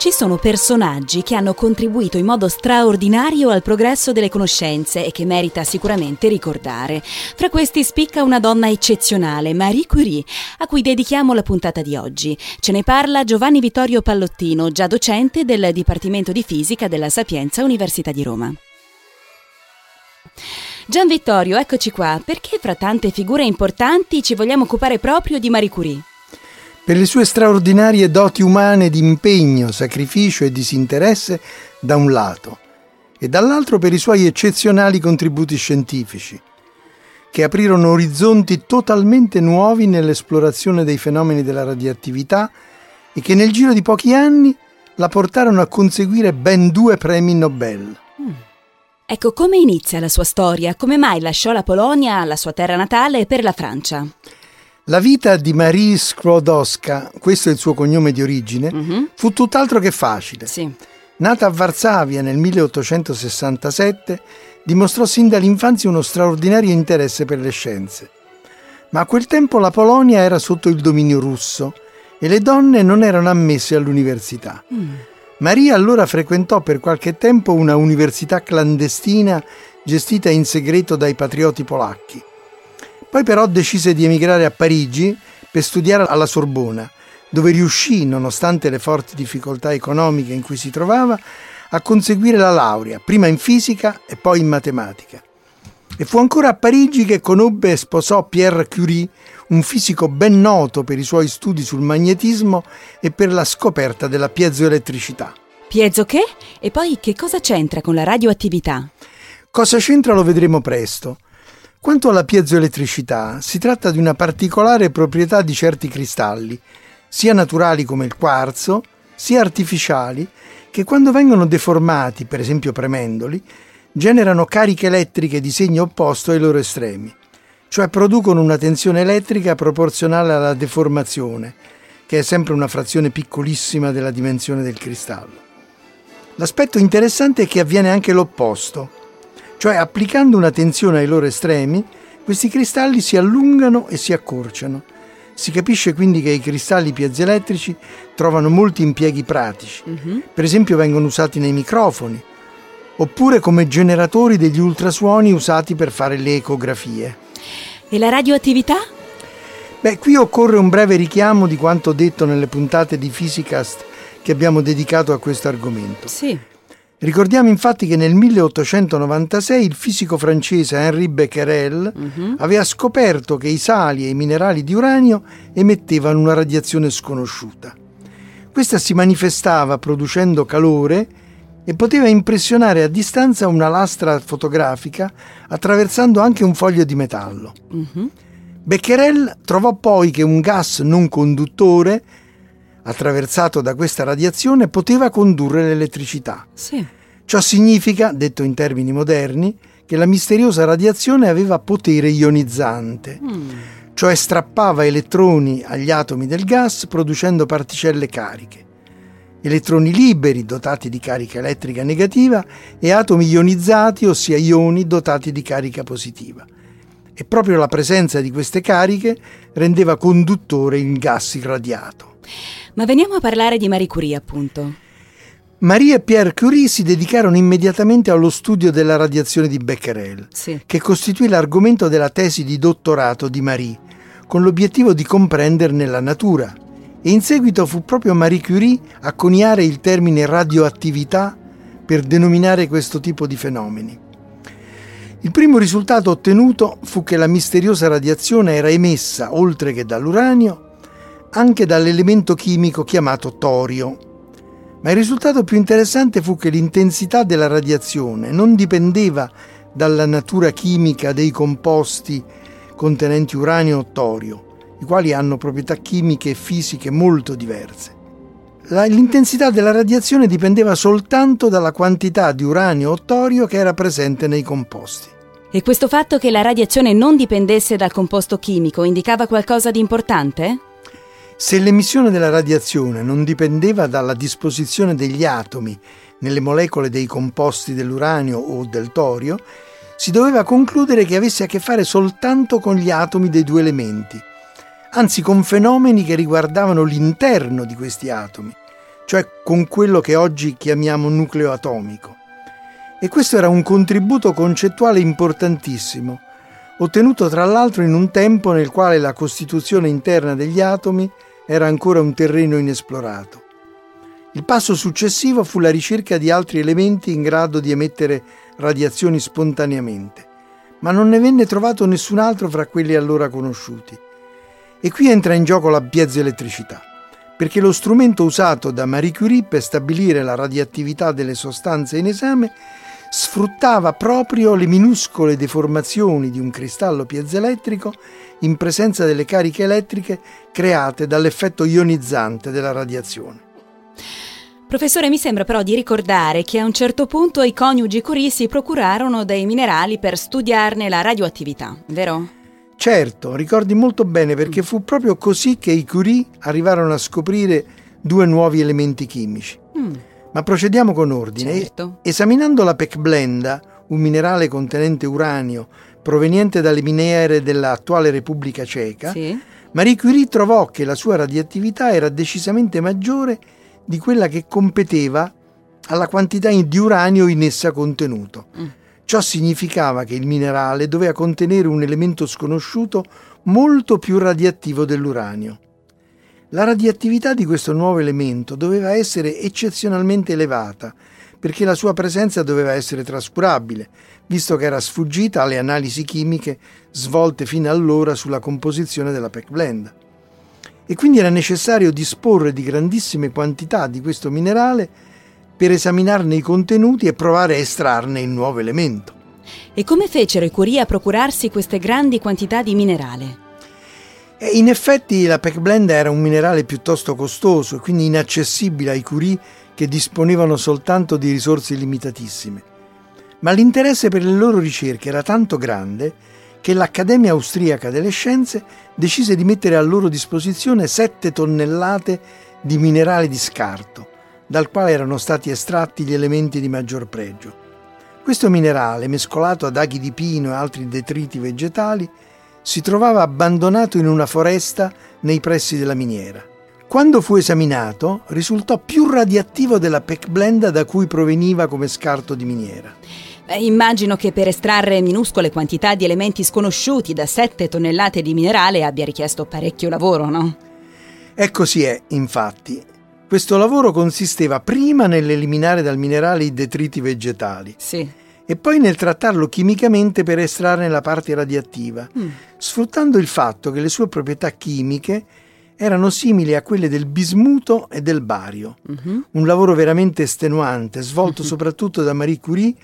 Ci sono personaggi che hanno contribuito in modo straordinario al progresso delle conoscenze e che merita sicuramente ricordare. Fra questi spicca una donna eccezionale, Marie Curie, a cui dedichiamo la puntata di oggi. Ce ne parla Giovanni Vittorio Pallottino, già docente del Dipartimento di Fisica della Sapienza Università di Roma. Gian Vittorio, eccoci qua. Perché fra tante figure importanti ci vogliamo occupare proprio di Marie Curie? Per le sue straordinarie doti umane di impegno, sacrificio e disinteresse da un lato, e dall'altro per i suoi eccezionali contributi scientifici, che aprirono orizzonti totalmente nuovi nell'esplorazione dei fenomeni della radioattività e che nel giro di pochi anni la portarono a conseguire ben due premi Nobel. Mm. Ecco, come inizia la sua storia? Come mai lasciò la Polonia, la sua terra natale, per la Francia? La vita di Marie Sklodowska, questo è il suo cognome di origine, uh-huh. fu tutt'altro che facile. Sì. Nata a Varsavia nel 1867, dimostrò sin dall'infanzia uno straordinario interesse per le scienze. Ma a quel tempo la Polonia era sotto il dominio russo e le donne non erano ammesse all'università. Mm. Maria allora frequentò per qualche tempo una università clandestina gestita in segreto dai patrioti polacchi. Poi però decise di emigrare a Parigi per studiare alla Sorbona, dove riuscì, nonostante le forti difficoltà economiche in cui si trovava, a conseguire la laurea, prima in fisica e poi in matematica. E fu ancora a Parigi che conobbe e sposò Pierre Curie, un fisico ben noto per i suoi studi sul magnetismo e per la scoperta della piezoelettricità. Piezo che? E poi che cosa c'entra con la radioattività? Cosa c'entra lo vedremo presto. Quanto alla piezoelettricità, si tratta di una particolare proprietà di certi cristalli, sia naturali come il quarzo, sia artificiali, che quando vengono deformati, per esempio premendoli, generano cariche elettriche di segno opposto ai loro estremi, cioè producono una tensione elettrica proporzionale alla deformazione, che è sempre una frazione piccolissima della dimensione del cristallo. L'aspetto interessante è che avviene anche l'opposto, cioè applicando una tensione ai loro estremi, questi cristalli si allungano e si accorciano. Si capisce quindi che i cristalli piezoelettrici trovano molti impieghi pratici. Uh-huh. Per esempio vengono usati nei microfoni, oppure come generatori degli ultrasuoni usati per fare le ecografie. E la radioattività? Beh, qui occorre un breve richiamo di quanto detto nelle puntate di Physicast che abbiamo dedicato a questo argomento. Sì. Ricordiamo infatti che nel 1896 il fisico francese Henri Becquerel uh-huh. aveva scoperto che i sali e i minerali di uranio emettevano una radiazione sconosciuta. Questa si manifestava producendo calore e poteva impressionare a distanza una lastra fotografica attraversando anche un foglio di metallo. Uh-huh. Becquerel trovò poi che un gas non conduttore attraversato da questa radiazione poteva condurre l'elettricità. Sì. Ciò significa, detto in termini moderni, che la misteriosa radiazione aveva potere ionizzante, mm. cioè strappava elettroni agli atomi del gas producendo particelle cariche. Elettroni liberi dotati di carica elettrica negativa e atomi ionizzati, ossia ioni dotati di carica positiva. E proprio la presenza di queste cariche rendeva conduttore il gas irradiato. Ma veniamo a parlare di Marie Curie, appunto. Marie e Pierre Curie si dedicarono immediatamente allo studio della radiazione di Becquerel, sì. che costituì l'argomento della tesi di dottorato di Marie, con l'obiettivo di comprenderne la natura. E in seguito fu proprio Marie Curie a coniare il termine radioattività per denominare questo tipo di fenomeni. Il primo risultato ottenuto fu che la misteriosa radiazione era emessa, oltre che dall'uranio, anche dall'elemento chimico chiamato torio. Ma il risultato più interessante fu che l'intensità della radiazione non dipendeva dalla natura chimica dei composti contenenti uranio o torio, i quali hanno proprietà chimiche e fisiche molto diverse. La, l'intensità della radiazione dipendeva soltanto dalla quantità di uranio o torio che era presente nei composti. E questo fatto che la radiazione non dipendesse dal composto chimico indicava qualcosa di importante? Se l'emissione della radiazione non dipendeva dalla disposizione degli atomi nelle molecole dei composti dell'uranio o del torio, si doveva concludere che avesse a che fare soltanto con gli atomi dei due elementi, anzi con fenomeni che riguardavano l'interno di questi atomi, cioè con quello che oggi chiamiamo nucleo atomico. E questo era un contributo concettuale importantissimo, ottenuto tra l'altro in un tempo nel quale la costituzione interna degli atomi era ancora un terreno inesplorato. Il passo successivo fu la ricerca di altri elementi in grado di emettere radiazioni spontaneamente, ma non ne venne trovato nessun altro fra quelli allora conosciuti. E qui entra in gioco la piezoelettricità, perché lo strumento usato da Marie Curie per stabilire la radioattività delle sostanze in esame sfruttava proprio le minuscole deformazioni di un cristallo piezoelettrico in presenza delle cariche elettriche create dall'effetto ionizzante della radiazione. Professore, mi sembra però di ricordare che a un certo punto i coniugi Curie si procurarono dei minerali per studiarne la radioattività, vero? Certo, ricordi molto bene perché fu proprio così che i Curie arrivarono a scoprire due nuovi elementi chimici. Mm. Ma procediamo con ordine. Certo. Esaminando la pecblenda, un minerale contenente uranio proveniente dalle miniere dell'attuale Repubblica Ceca, sì. Marie Curie trovò che la sua radioattività era decisamente maggiore di quella che competeva alla quantità di uranio in essa contenuto. Mm. Ciò significava che il minerale doveva contenere un elemento sconosciuto molto più radioattivo dell'uranio. La radioattività di questo nuovo elemento doveva essere eccezionalmente elevata, perché la sua presenza doveva essere trascurabile, visto che era sfuggita alle analisi chimiche svolte fino allora sulla composizione della pecblenda e quindi era necessario disporre di grandissime quantità di questo minerale per esaminarne i contenuti e provare a estrarne il nuovo elemento. E come fecero i Curie a procurarsi queste grandi quantità di minerale? E in effetti la pecblenda era un minerale piuttosto costoso e quindi inaccessibile ai Curie che disponevano soltanto di risorse limitatissime. Ma l'interesse per le loro ricerche era tanto grande che l'Accademia Austriaca delle Scienze decise di mettere a loro disposizione 7 tonnellate di minerale di scarto, dal quale erano stati estratti gli elementi di maggior pregio. Questo minerale, mescolato ad aghi di pino e altri detriti vegetali, si trovava abbandonato in una foresta nei pressi della miniera. Quando fu esaminato, risultò più radioattivo della pecblenda da cui proveniva come scarto di miniera. Eh, immagino che per estrarre minuscole quantità di elementi sconosciuti da 7 tonnellate di minerale abbia richiesto parecchio lavoro, no? E così è, infatti. Questo lavoro consisteva prima nell'eliminare dal minerale i detriti vegetali. Sì. E poi nel trattarlo chimicamente per estrarne la parte radioattiva, mm. sfruttando il fatto che le sue proprietà chimiche erano simili a quelle del bismuto e del bario. Mm-hmm. Un lavoro veramente estenuante, svolto mm-hmm. soprattutto da Marie Curie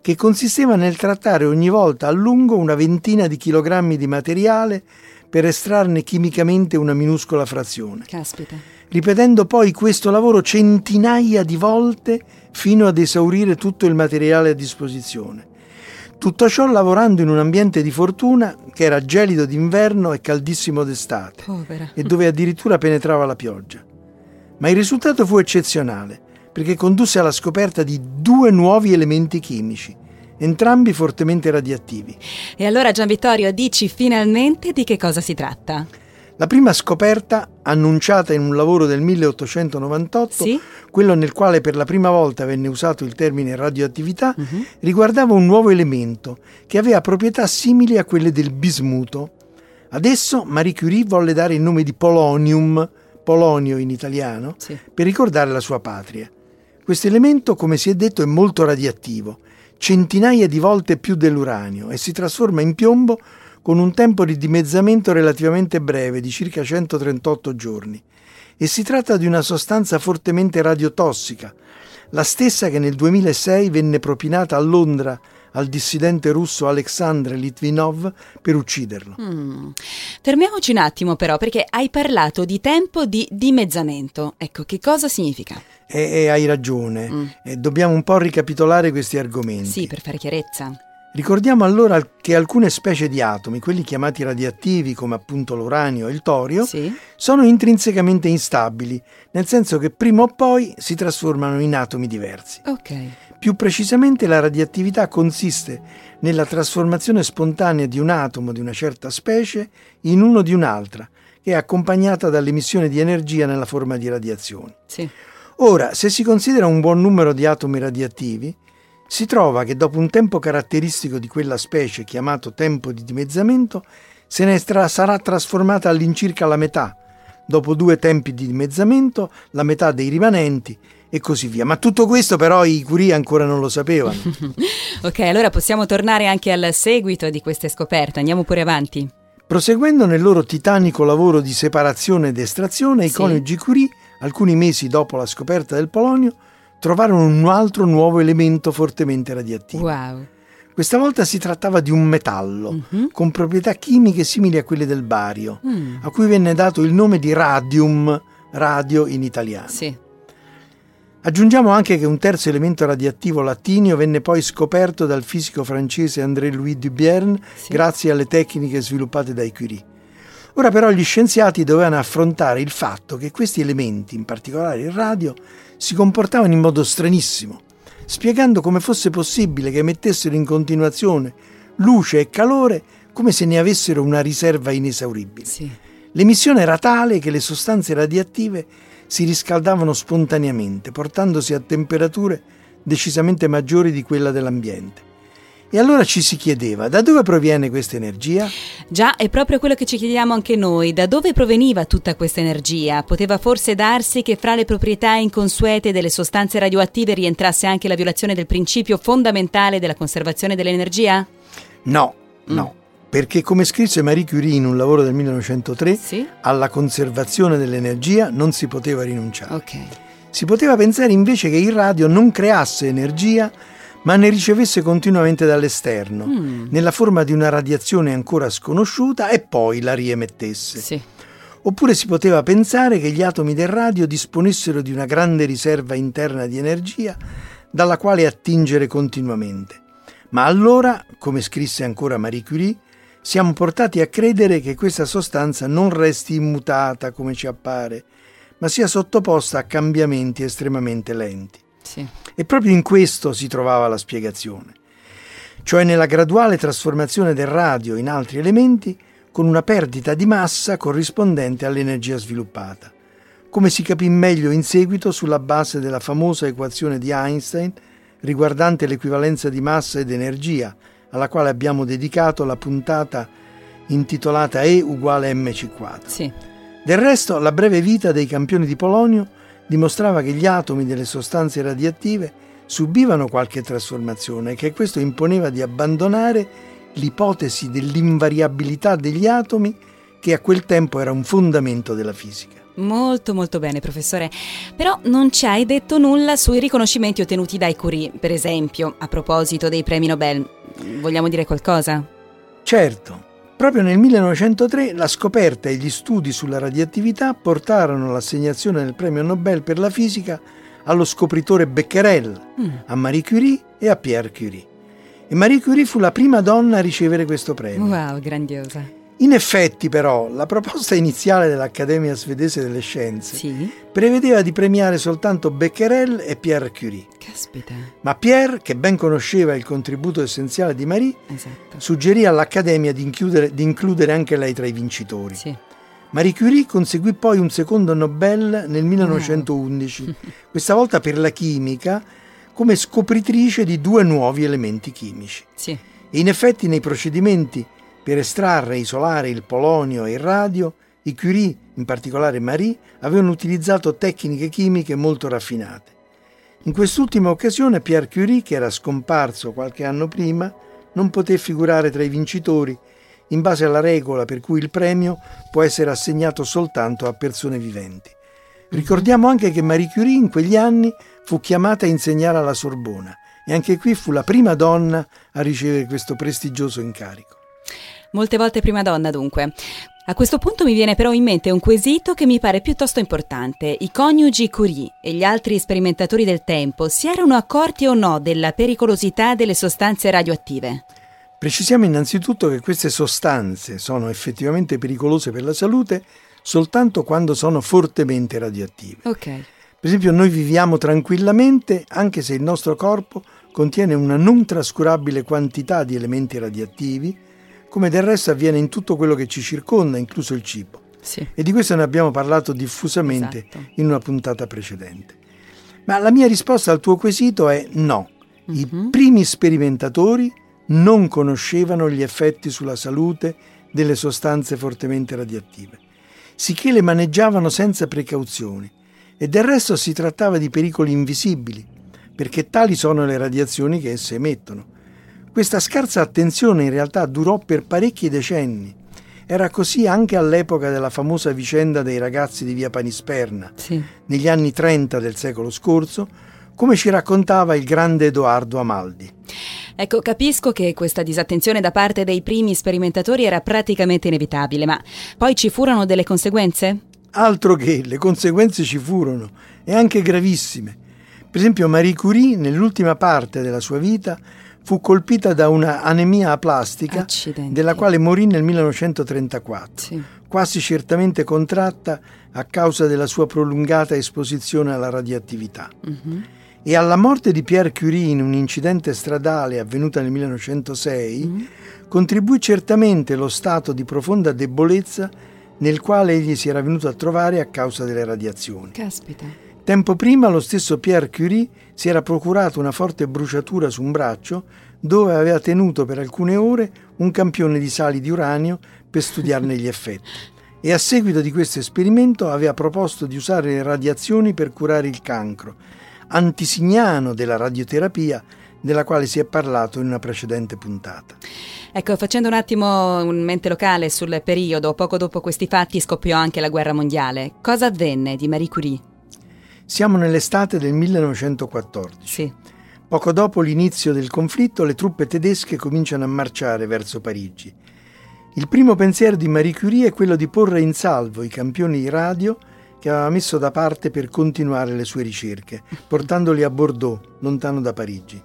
che consisteva nel trattare ogni volta a lungo una ventina di chilogrammi di materiale per estrarne chimicamente una minuscola frazione. Caspita. Ripetendo poi questo lavoro centinaia di volte fino ad esaurire tutto il materiale a disposizione. Tutto ciò lavorando in un ambiente di fortuna che era gelido d'inverno e caldissimo d'estate Povera. e dove addirittura penetrava la pioggia. Ma il risultato fu eccezionale perché condusse alla scoperta di due nuovi elementi chimici, entrambi fortemente radioattivi. E allora Gian Vittorio, dici finalmente di che cosa si tratta? La prima scoperta, annunciata in un lavoro del 1898, sì? quello nel quale per la prima volta venne usato il termine radioattività, uh-huh. riguardava un nuovo elemento che aveva proprietà simili a quelle del bismuto. Adesso Marie Curie volle dare il nome di polonium, polonio in italiano, sì. per ricordare la sua patria. Questo elemento, come si è detto, è molto radioattivo, centinaia di volte più dell'uranio, e si trasforma in piombo con un tempo di dimezzamento relativamente breve, di circa 138 giorni. E si tratta di una sostanza fortemente radiotossica, la stessa che nel 2006 venne propinata a Londra al dissidente russo Alexandr Litvinov per ucciderlo. Mm. Fermiamoci un attimo però perché hai parlato di tempo di dimezzamento. Ecco, che cosa significa? E, e hai ragione, mm. e dobbiamo un po' ricapitolare questi argomenti. Sì, per fare chiarezza. Ricordiamo allora che alcune specie di atomi, quelli chiamati radioattivi come appunto l'uranio e il torio, Sì. sono intrinsecamente instabili, nel senso che prima o poi si trasformano in atomi diversi. Ok. Più precisamente la radioattività consiste nella trasformazione spontanea di un atomo di una certa specie in uno di un'altra, che è accompagnata dall'emissione di energia nella forma di radiazioni. Sì. Ora, se si considera un buon numero di atomi radioattivi, si trova che dopo un tempo caratteristico di quella specie, chiamato tempo di dimezzamento, se ne stra- sarà trasformata all'incirca la metà, dopo due tempi di dimezzamento, la metà dei rimanenti e così via. Ma tutto questo però i Curie ancora non lo sapevano. Ok, allora possiamo tornare anche al seguito di queste scoperte. Andiamo pure avanti. Proseguendo nel loro titanico lavoro di separazione ed estrazione, i Sì. coniugi Curie, alcuni mesi dopo la scoperta del polonio, trovarono un altro nuovo elemento fortemente radioattivo. Wow. Questa volta si trattava di un metallo Mhm. con proprietà chimiche simili a quelle del bario, Mm. a cui venne dato il nome di radium, radio in italiano. Sì. Aggiungiamo anche che un terzo elemento radioattivo lattinio venne poi scoperto dal fisico francese André-Louis Dubierne Sì. grazie alle tecniche sviluppate dai Curie. Ora però gli scienziati dovevano affrontare il fatto che questi elementi, in particolare il radio, si comportavano in modo stranissimo, spiegando come fosse possibile che emettessero in continuazione luce e calore come se ne avessero una riserva inesauribile. Sì. L'emissione era tale che le sostanze radioattive si riscaldavano spontaneamente, portandosi a temperature decisamente maggiori di quella dell'ambiente. E allora ci si chiedeva da dove proviene questa energia? Già, è proprio quello che ci chiediamo anche noi. Da dove proveniva tutta questa energia? Poteva forse darsi che fra le proprietà inconsuete delle sostanze radioattive rientrasse anche la violazione del principio fondamentale della conservazione dell'energia? No, no, perché come scrisse Marie Curie in un lavoro del 1903, Sì. alla conservazione dell'energia non si poteva rinunciare. Ok. Si poteva pensare invece che il radio non creasse energia, ma ne ricevesse continuamente dall'esterno, Mm. nella forma di una radiazione ancora sconosciuta e poi la riemettesse. Sì. Oppure si poteva pensare che gli atomi del radio disponessero di una grande riserva interna di energia dalla quale attingere continuamente. Ma allora, come scrisse ancora Marie Curie, siamo portati a credere che questa sostanza non resti immutata come ci appare, ma sia sottoposta a cambiamenti estremamente lenti. Sì. E proprio in questo si trovava la spiegazione, cioè nella graduale trasformazione del radio in altri elementi con una perdita di massa corrispondente all'energia sviluppata, come si capì meglio in seguito sulla base della famosa equazione di Einstein riguardante l'equivalenza di massa ed energia, alla quale abbiamo dedicato la puntata intitolata E uguale mc quadro. Sì. Del resto, la breve vita dei campioni di Polonio dimostrava che gli atomi delle sostanze radioattive subivano qualche trasformazione e che questo imponeva di abbandonare l'ipotesi dell'invariabilità degli atomi che a quel tempo era un fondamento della fisica. Molto molto bene, professore. Però non ci hai detto nulla sui riconoscimenti ottenuti dai Curie, per esempio, a proposito dei premi Nobel. Vogliamo dire qualcosa? Certo, proprio nel 1903 la scoperta e gli studi sulla radioattività portarono l'assegnazione del premio Nobel per la fisica allo scopritore Becquerel, Mm. a Marie Curie e a Pierre Curie. E Marie Curie fu la prima donna a ricevere questo premio. Wow, grandiosa. In effetti, però, la proposta iniziale dell'Accademia svedese delle scienze Sì? prevedeva di premiare soltanto Becquerel e Pierre Curie. Caspita. Ma Pierre, che ben conosceva il contributo essenziale di Marie, Esatto. suggerì all'Accademia di includere, di includere anche lei tra i vincitori. Sì. Marie Curie conseguì poi un secondo Nobel nel 1911, questa volta per la chimica, come scopritrice di due nuovi elementi chimici. Sì. E in effetti nei procedimenti per estrarre e isolare il polonio e il radio, i Curie, in particolare Marie, avevano utilizzato tecniche chimiche molto raffinate. In quest'ultima occasione Pierre Curie, che era scomparso qualche anno prima, non poté figurare tra i vincitori in base alla regola per cui il premio può essere assegnato soltanto a persone viventi. Ricordiamo anche che Marie Curie in quegli anni fu chiamata a insegnare alla Sorbona e anche qui fu la prima donna a ricevere questo prestigioso incarico. Molte volte prima donna, dunque. A questo punto mi viene però in mente un quesito che mi pare piuttosto importante. I coniugi Curie e gli altri sperimentatori del tempo si erano accorti o no della pericolosità delle sostanze radioattive? Precisiamo innanzitutto che queste sostanze sono effettivamente pericolose per la salute soltanto quando sono fortemente radioattive. Ok. Per esempio noi viviamo tranquillamente anche se il nostro corpo contiene una non trascurabile quantità di elementi radioattivi, come del resto avviene in tutto quello che ci circonda, incluso il cibo. Sì. E di questo ne abbiamo parlato diffusamente Esatto. in una puntata precedente. Ma la mia risposta al tuo quesito è no. I Mhm. primi sperimentatori non conoscevano gli effetti sulla salute delle sostanze fortemente radioattive, sicché le maneggiavano senza precauzioni e del resto si trattava di pericoli invisibili, perché tali sono le radiazioni che esse emettono. Questa scarsa attenzione in realtà durò per parecchi decenni. Era così anche all'epoca della famosa vicenda dei ragazzi di via Panisperna, Sì. negli anni 30 del secolo scorso, come ci raccontava il grande Edoardo Amaldi. Ecco, capisco che questa disattenzione da parte dei primi sperimentatori era praticamente inevitabile, ma poi ci furono delle conseguenze? Altro che le conseguenze ci furono, e anche gravissime. Per esempio Marie Curie, nell'ultima parte della sua vita, fu colpita da una anemia aplastica, Accidenti. della quale morì nel 1934, Sì. quasi certamente contratta a causa della sua prolungata esposizione alla radioattività. Mhm. E alla morte di Pierre Curie in un incidente stradale avvenuto nel 1906 Mm. contribuì certamente lo stato di profonda debolezza nel quale egli si era venuto a trovare a causa delle radiazioni. Caspita. Tempo prima lo stesso Pierre Curie si era procurato una forte bruciatura su un braccio dove aveva tenuto per alcune ore un campione di sali di uranio per studiarne gli effetti. E a seguito di questo esperimento aveva proposto di usare le radiazioni per curare il cancro, antisignano della radioterapia della quale si è parlato in una precedente puntata. Ecco, facendo un attimo un mente locale sul periodo, poco dopo questi fatti scoppiò anche la guerra mondiale. Cosa avvenne di Marie Curie? Siamo nell'estate del 1914. Sì. Poco dopo l'inizio del conflitto, le truppe tedesche cominciano a marciare verso Parigi. Il primo pensiero di Marie Curie è quello di porre in salvo i campioni di radio che aveva messo da parte per continuare le sue ricerche, portandoli a Bordeaux, lontano da Parigi.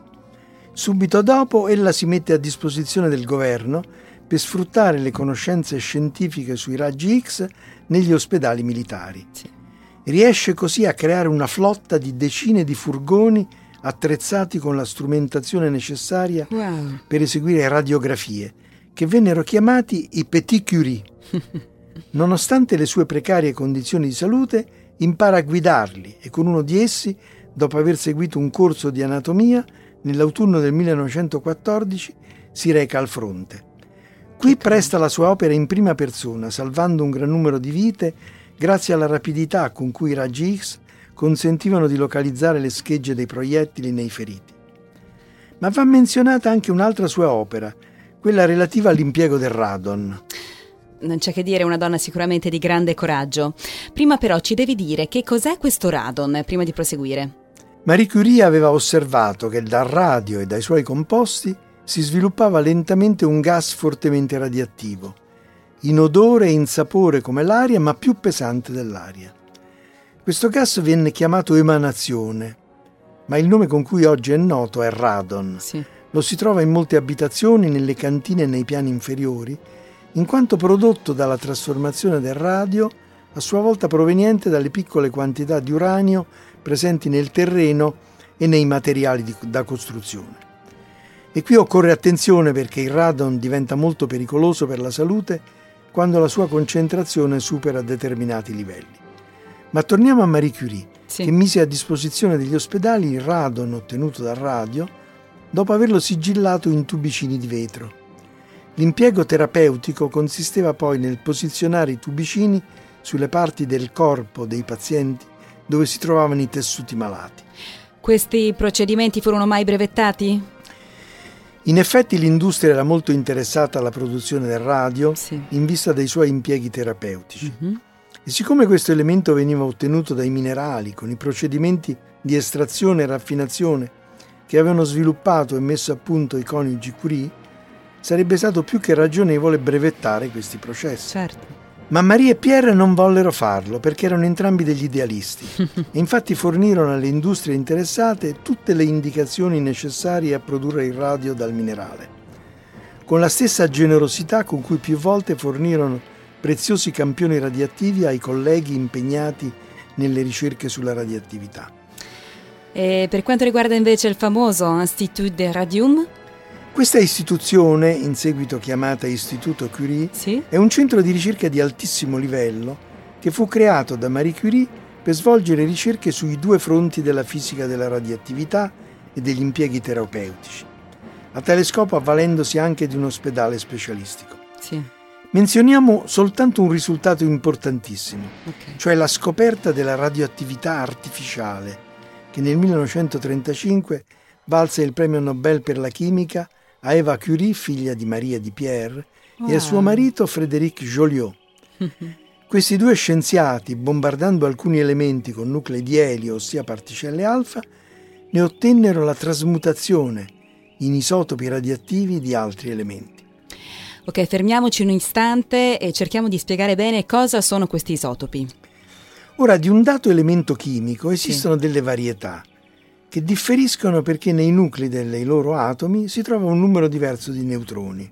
Subito dopo ella si mette a disposizione del governo per sfruttare le conoscenze scientifiche sui raggi X negli ospedali militari. Sì. Riesce così a creare una flotta di decine di furgoni attrezzati con la strumentazione necessaria Wow. per eseguire radiografie, che vennero chiamati i Petit Curie. Nonostante le sue precarie condizioni di salute, impara a guidarli e con uno di essi, dopo aver seguito un corso di anatomia, nell'autunno del 1914 si reca al fronte. Qui presta la sua opera in prima persona, salvando un gran numero di vite grazie alla rapidità con cui i raggi X consentivano di localizzare le schegge dei proiettili nei feriti. Ma va menzionata anche un'altra sua opera, quella relativa all'impiego del radon. Non c'è che dire, una donna sicuramente di grande coraggio. Prima però ci devi dire che cos'è questo radon, prima di proseguire. Marie Curie aveva osservato che dal radio e dai suoi composti si sviluppava lentamente un gas fortemente radioattivo, in odore e in sapore come l'aria, ma più pesante dell'aria. Questo gas venne chiamato emanazione, ma il nome con cui oggi è noto è radon. Sì. Lo si trova in molte abitazioni, nelle cantine e nei piani inferiori, in quanto prodotto dalla trasformazione del radio, a sua volta proveniente dalle piccole quantità di uranio presenti nel terreno e nei materiali di- da costruzione. E qui occorre attenzione perché il radon diventa molto pericoloso per la salute quando la sua concentrazione supera determinati livelli. Ma torniamo a Marie Curie, Sì. che mise a disposizione degli ospedali il radon ottenuto dal radio dopo averlo sigillato in tubicini di vetro. L'impiego terapeutico consisteva poi nel posizionare i tubicini sulle parti del corpo dei pazienti dove si trovavano i tessuti malati. Questi procedimenti furono mai brevettati? In effetti l'industria era molto interessata alla produzione del radio Sì. in vista dei suoi impieghi terapeutici. Mhm. E siccome questo elemento veniva ottenuto dai minerali con i procedimenti di estrazione e raffinazione che avevano sviluppato e messo a punto i coniugi Curie, sarebbe stato più che ragionevole brevettare questi processi. Certo. Ma Marie e Pierre non vollero farlo perché erano entrambi degli idealisti e infatti fornirono alle industrie interessate tutte le indicazioni necessarie a produrre il radio dal minerale. con la stessa generosità con cui più volte fornirono preziosi campioni radioattivi ai colleghi impegnati nelle ricerche sulla radioattività. E per quanto riguarda invece il famoso Institut de Radium? Questa istituzione, in seguito chiamata Istituto Curie, sì? è un centro di ricerca di altissimo livello che fu creato da Marie Curie per svolgere ricerche sui due fronti della fisica della radioattività e degli impieghi terapeutici, a tale scopo avvalendosi anche di un ospedale specialistico. Sì. Menzioniamo soltanto un risultato importantissimo, Okay. cioè la scoperta della radioattività artificiale, che nel 1935 valse il premio Nobel per la chimica a Eva Curie, figlia di Maria di Pierre, e a suo Wow. marito Frédéric Joliot. Questi due scienziati, bombardando alcuni elementi con nuclei di elio, ossia particelle alfa, ne ottennero la trasmutazione in isotopi radioattivi di altri elementi. Ok, fermiamoci un istante e cerchiamo di spiegare bene cosa sono questi isotopi. Ora, di un dato elemento chimico esistono delle varietà che differiscono perché nei nuclei dei loro atomi si trova un numero diverso di neutroni.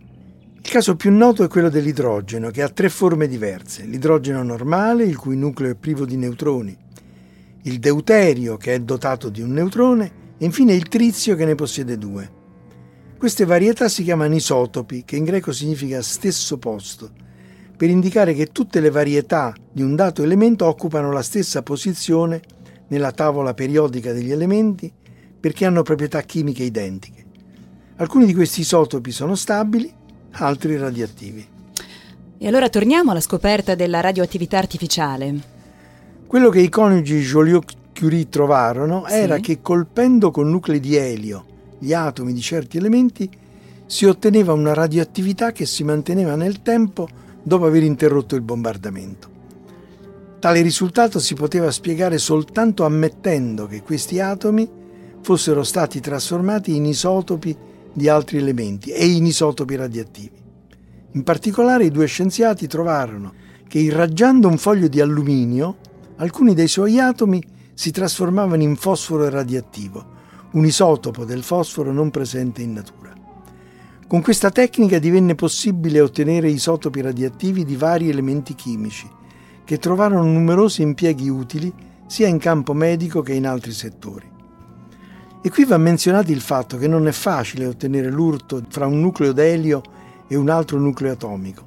Il caso più noto è quello dell'idrogeno, che ha tre forme diverse. L'idrogeno normale, il cui nucleo è privo di neutroni, il deuterio, che è dotato di un neutrone, e infine il trizio, che ne possiede due. Queste varietà si chiamano isotopi, che in greco significa stesso posto, per indicare che tutte le varietà di un dato elemento occupano la stessa posizione nella tavola periodica degli elementi perché hanno proprietà chimiche identiche. Alcuni di questi isotopi sono stabili, altri radioattivi. E allora torniamo alla scoperta della radioattività artificiale. Quello che i coniugi Joliot-Curie trovarono Sì. era che colpendo con nuclei di elio gli atomi di certi elementi si otteneva una radioattività che si manteneva nel tempo dopo aver interrotto il bombardamento. Tale risultato si poteva spiegare soltanto ammettendo che questi atomi fossero stati trasformati in isotopi di altri elementi e in isotopi radioattivi. In particolare i due scienziati trovarono che irraggiando un foglio di alluminio, alcuni dei suoi atomi si trasformavano in fosforo radioattivo, un isotopo del fosforo non presente in natura. Con questa tecnica divenne possibile ottenere isotopi radioattivi di vari elementi chimici, che trovarono numerosi impieghi utili sia in campo medico che in altri settori. E qui va menzionato il fatto che non è facile ottenere l'urto fra un nucleo d'elio e un altro nucleo atomico,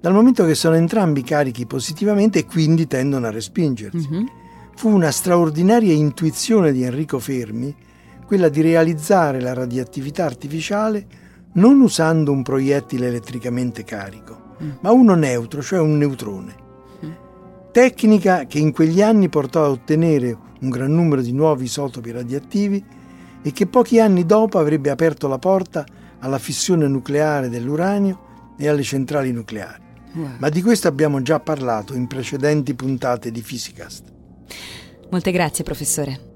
dal momento che sono entrambi carichi positivamente e quindi tendono a respingersi. Mhm. Fu una straordinaria intuizione di Enrico Fermi quella di realizzare la radioattività artificiale non usando un proiettile elettricamente carico, Mm. ma uno neutro, cioè un neutrone. Tecnica che in quegli anni portò a ottenere un gran numero di nuovi isotopi radioattivi e che pochi anni dopo avrebbe aperto la porta alla fissione nucleare dell'uranio e alle centrali nucleari. Wow. Ma di questo abbiamo già parlato in precedenti puntate di Physicast. Molte grazie, professore.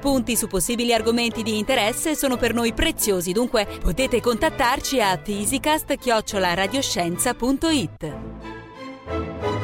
spunti su possibili argomenti di interesse sono per noi preziosi, dunque potete contattarci a physicast-radioscienza.it.